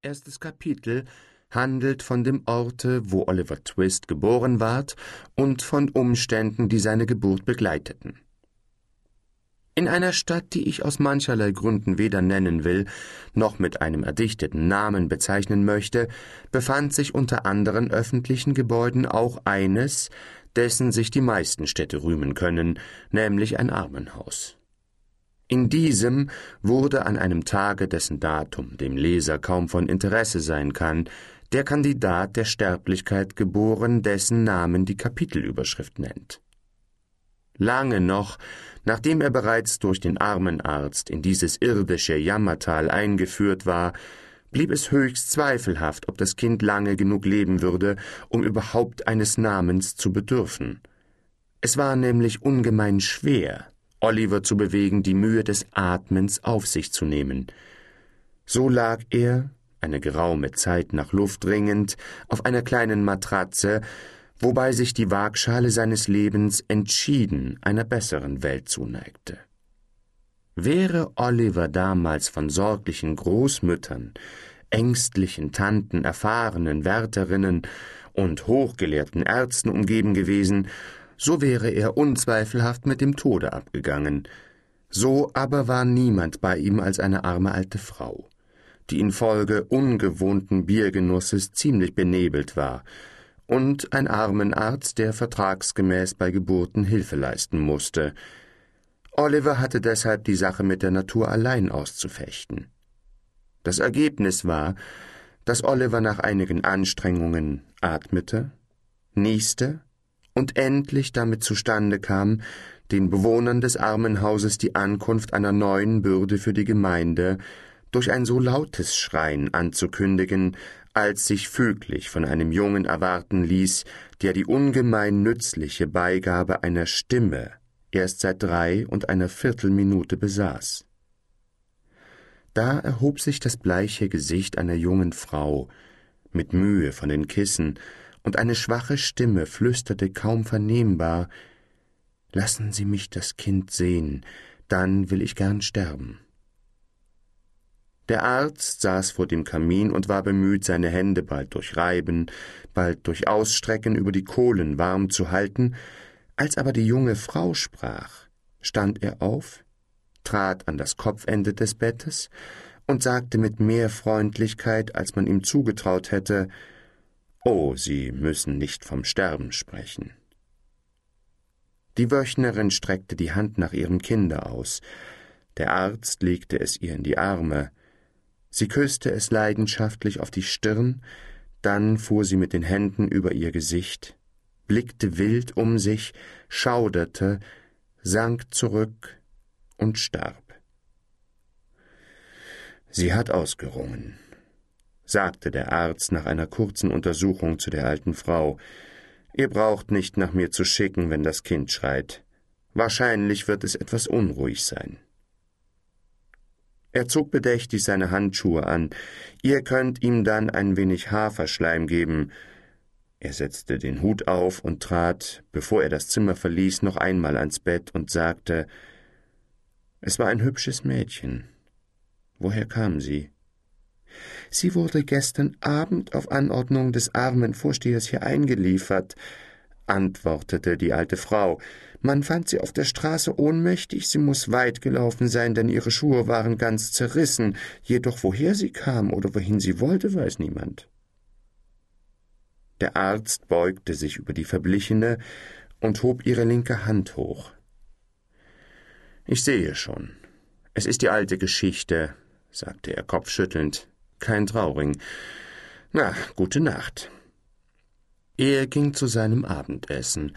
Erstes Kapitel handelt von dem Orte, wo Oliver Twist geboren ward und von Umständen, die seine Geburt begleiteten. In einer Stadt, die ich aus mancherlei Gründen weder nennen will, noch mit einem erdichteten Namen bezeichnen möchte, befand sich unter anderen öffentlichen Gebäuden auch eines, dessen sich die meisten Städte rühmen können, nämlich ein Armenhaus. In diesem wurde an einem Tage, dessen Datum dem Leser kaum von Interesse sein kann, der Kandidat der Sterblichkeit geboren, dessen Namen die Kapitelüberschrift nennt. Lange noch, nachdem er bereits durch den Armenarzt in dieses irdische Jammertal eingeführt war, blieb es höchst zweifelhaft, ob das Kind lange genug leben würde, um überhaupt eines Namens zu bedürfen. Es war nämlich ungemein schwer, Oliver zu bewegen, die Mühe des Atmens auf sich zu nehmen. So lag er, eine geraume Zeit nach Luft ringend, auf einer kleinen Matratze, wobei sich die Waagschale seines Lebens entschieden einer besseren Welt zuneigte. Wäre Oliver damals von sorglichen Großmüttern, ängstlichen Tanten, erfahrenen Wärterinnen und hochgelehrten Ärzten umgeben gewesen, so wäre er unzweifelhaft mit dem Tode abgegangen. So aber war niemand bei ihm als eine arme alte Frau, die infolge ungewohnten Biergenusses ziemlich benebelt war, und ein Armenarzt, der vertragsgemäß bei Geburten Hilfe leisten musste. Oliver hatte deshalb die Sache mit der Natur allein auszufechten. Das Ergebnis war, dass Oliver nach einigen Anstrengungen atmete, nieste und endlich damit zustande kam, den Bewohnern des Armenhauses die Ankunft einer neuen Bürde für die Gemeinde durch ein so lautes Schreien anzukündigen, als sich füglich von einem Jungen erwarten ließ, der die ungemein nützliche Beigabe einer Stimme erst seit drei und einer Viertelminute besaß. Da erhob sich das bleiche Gesicht einer jungen Frau, mit Mühe von den Kissen, und eine schwache Stimme flüsterte kaum vernehmbar Lassen Sie mich das Kind sehen, dann will ich gern sterben. Der Arzt saß vor dem Kamin und war bemüht, seine Hände bald durch Reiben, bald durch Ausstrecken über die Kohlen warm zu halten, als aber die junge Frau sprach, stand er auf, trat an das Kopfende des Bettes und sagte mit mehr Freundlichkeit, als man ihm zugetraut hätte, Oh, Sie müssen nicht vom Sterben sprechen. Die Wöchnerin streckte die Hand nach ihrem Kinde aus, der Arzt legte es ihr in die Arme, sie küsste es leidenschaftlich auf die Stirn, dann fuhr sie mit den Händen über ihr Gesicht, blickte wild um sich, schauderte, sank zurück und starb. Sie hat ausgerungen sagte der Arzt nach einer kurzen Untersuchung zu der alten Frau. Ihr braucht nicht nach mir zu schicken, wenn das Kind schreit. Wahrscheinlich wird es etwas unruhig sein. Er zog bedächtig seine Handschuhe an. Ihr könnt ihm dann ein wenig Haferschleim geben. Er setzte den Hut auf und trat, bevor er das Zimmer verließ, noch einmal ans Bett und sagte Es war ein hübsches Mädchen. Woher kam sie? Sie wurde gestern Abend auf Anordnung des armen Vorstehers hier eingeliefert, antwortete die alte Frau. Man fand sie auf der Straße ohnmächtig, sie muss weit gelaufen sein, denn ihre Schuhe waren ganz zerrissen, jedoch woher sie kam oder wohin sie wollte, weiß niemand. Der Arzt beugte sich über die Verblichene und hob ihre linke Hand hoch. Ich sehe schon. Es ist die alte Geschichte, sagte er kopfschüttelnd kein Trauring. Na, gute Nacht. Er ging zu seinem Abendessen,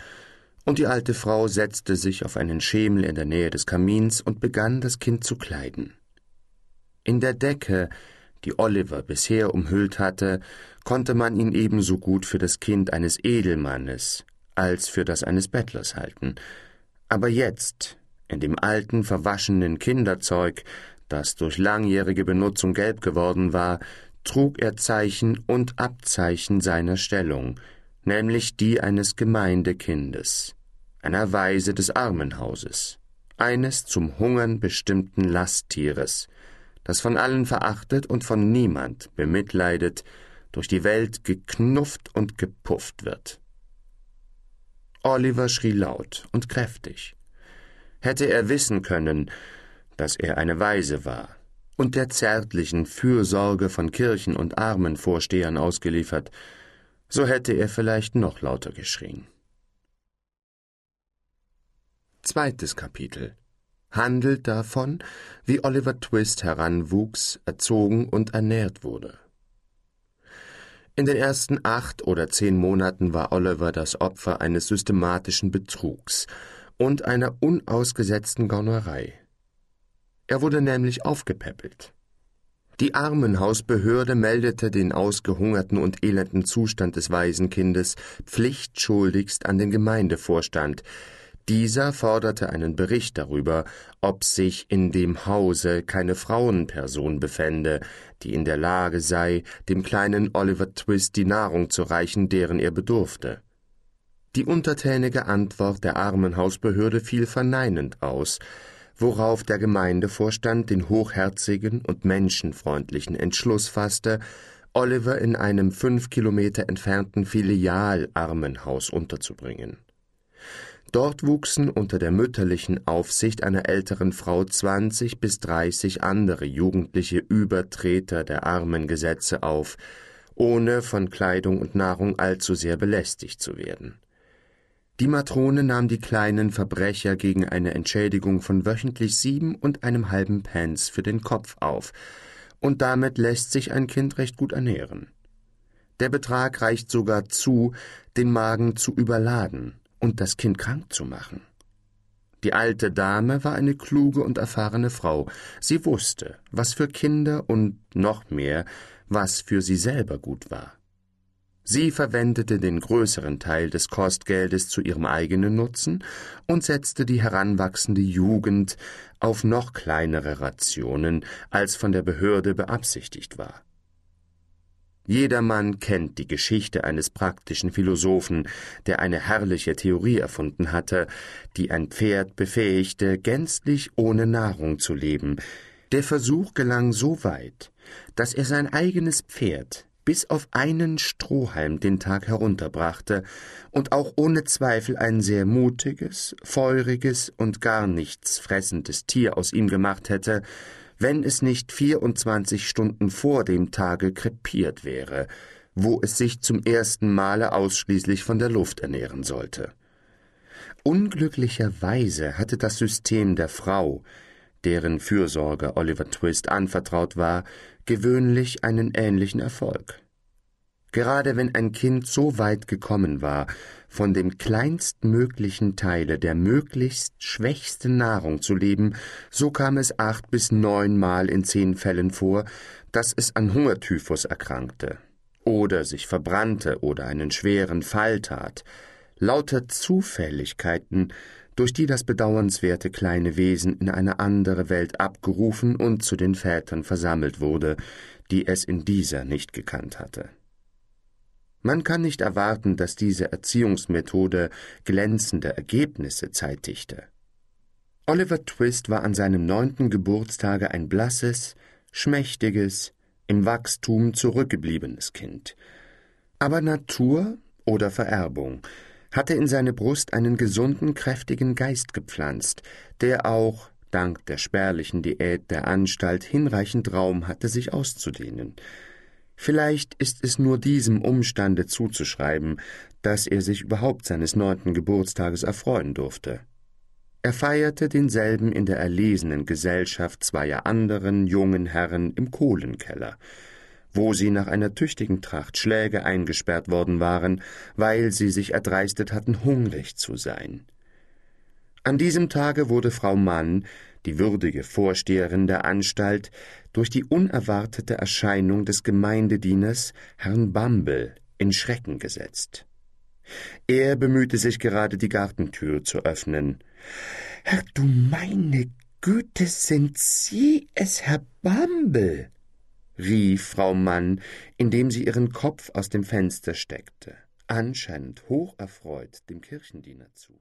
und die alte Frau setzte sich auf einen Schemel in der Nähe des Kamins und begann, das Kind zu kleiden. In der Decke, die Oliver bisher umhüllt hatte, konnte man ihn ebenso gut für das Kind eines Edelmannes als für das eines Bettlers halten. Aber jetzt, in dem alten, verwaschenen Kinderzeug, das durch langjährige Benutzung gelb geworden war, trug er Zeichen und Abzeichen seiner Stellung, nämlich die eines Gemeindekindes, einer Weise des Armenhauses, eines zum Hungern bestimmten Lasttieres, das von allen verachtet und von niemand bemitleidet, durch die Welt geknufft und gepufft wird. Oliver schrie laut und kräftig. Hätte er wissen können, dass er eine Waise war und der zärtlichen Fürsorge von Kirchen und Armenvorstehern ausgeliefert, so hätte er vielleicht noch lauter geschrien. Zweites Kapitel handelt davon, wie Oliver Twist heranwuchs, erzogen und ernährt wurde. In den ersten acht oder zehn Monaten war Oliver das Opfer eines systematischen Betrugs und einer unausgesetzten Gaunerei. Er wurde nämlich aufgepäppelt. Die Armenhausbehörde meldete den ausgehungerten und elenden Zustand des Waisenkindes pflichtschuldigst an den Gemeindevorstand. Dieser forderte einen Bericht darüber, ob sich in dem Hause keine Frauenperson befände, die in der Lage sei, dem kleinen Oliver Twist die Nahrung zu reichen, deren er bedurfte. Die untertänige Antwort der Armenhausbehörde fiel verneinend aus, worauf der Gemeindevorstand den hochherzigen und menschenfreundlichen Entschluss fasste, Oliver in einem fünf Kilometer entfernten Filialarmenhaus unterzubringen. Dort wuchsen unter der mütterlichen Aufsicht einer älteren Frau zwanzig bis dreißig andere jugendliche Übertreter der Armengesetze auf, ohne von Kleidung und Nahrung allzu sehr belästigt zu werden. Die Matrone nahm die kleinen Verbrecher gegen eine Entschädigung von wöchentlich sieben und einem halben Pence für den Kopf auf, und damit lässt sich ein Kind recht gut ernähren. Der Betrag reicht sogar zu, den Magen zu überladen und das Kind krank zu machen. Die alte Dame war eine kluge und erfahrene Frau. Sie wusste, was für Kinder und noch mehr, was für sie selber gut war. Sie verwendete den größeren Teil des Kostgeldes zu ihrem eigenen Nutzen und setzte die heranwachsende Jugend auf noch kleinere Rationen, als von der Behörde beabsichtigt war. Jedermann kennt die Geschichte eines praktischen Philosophen, der eine herrliche Theorie erfunden hatte, die ein Pferd befähigte, gänzlich ohne Nahrung zu leben. Der Versuch gelang so weit, dass er sein eigenes Pferd bis auf einen Strohhalm den Tag herunterbrachte und auch ohne Zweifel ein sehr mutiges, feuriges und gar nichts fressendes Tier aus ihm gemacht hätte, wenn es nicht vierundzwanzig Stunden vor dem Tage krepiert wäre, wo es sich zum ersten Male ausschließlich von der Luft ernähren sollte. Unglücklicherweise hatte das System der Frau, deren Fürsorge Oliver Twist anvertraut war, gewöhnlich einen ähnlichen Erfolg. Gerade wenn ein Kind so weit gekommen war, von dem kleinstmöglichen Teile der möglichst schwächsten Nahrung zu leben, so kam es acht bis neunmal in zehn Fällen vor, dass es an Hungertyphus erkrankte oder sich verbrannte oder einen schweren Fall tat. Lauter Zufälligkeiten, durch die das bedauernswerte kleine Wesen in eine andere Welt abgerufen und zu den Vätern versammelt wurde, die es in dieser nicht gekannt hatte. Man kann nicht erwarten, dass diese Erziehungsmethode glänzende Ergebnisse zeitigte. Oliver Twist war an seinem neunten Geburtstage ein blasses, schmächtiges, im Wachstum zurückgebliebenes Kind. Aber Natur oder Vererbung hatte in seine Brust einen gesunden, kräftigen Geist gepflanzt, der auch, dank der spärlichen Diät der Anstalt, hinreichend Raum hatte, sich auszudehnen. Vielleicht ist es nur diesem Umstande zuzuschreiben, dass er sich überhaupt seines neunten Geburtstages erfreuen durfte. Er feierte denselben in der erlesenen Gesellschaft zweier anderen jungen Herren im Kohlenkeller, wo sie nach einer tüchtigen Tracht Schläge eingesperrt worden waren, weil sie sich erdreistet hatten, hungrig zu sein. An diesem Tage wurde Frau Mann, die würdige Vorsteherin der Anstalt, durch die unerwartete Erscheinung des Gemeindedieners Herrn Bumble in Schrecken gesetzt. Er bemühte sich gerade, die Gartentür zu öffnen. Herr, du meine Güte, sind Sie es, Herr Bumble? Rief Frau Mann, indem sie ihren Kopf aus dem Fenster steckte, anscheinend hocherfreut dem Kirchendiener zu.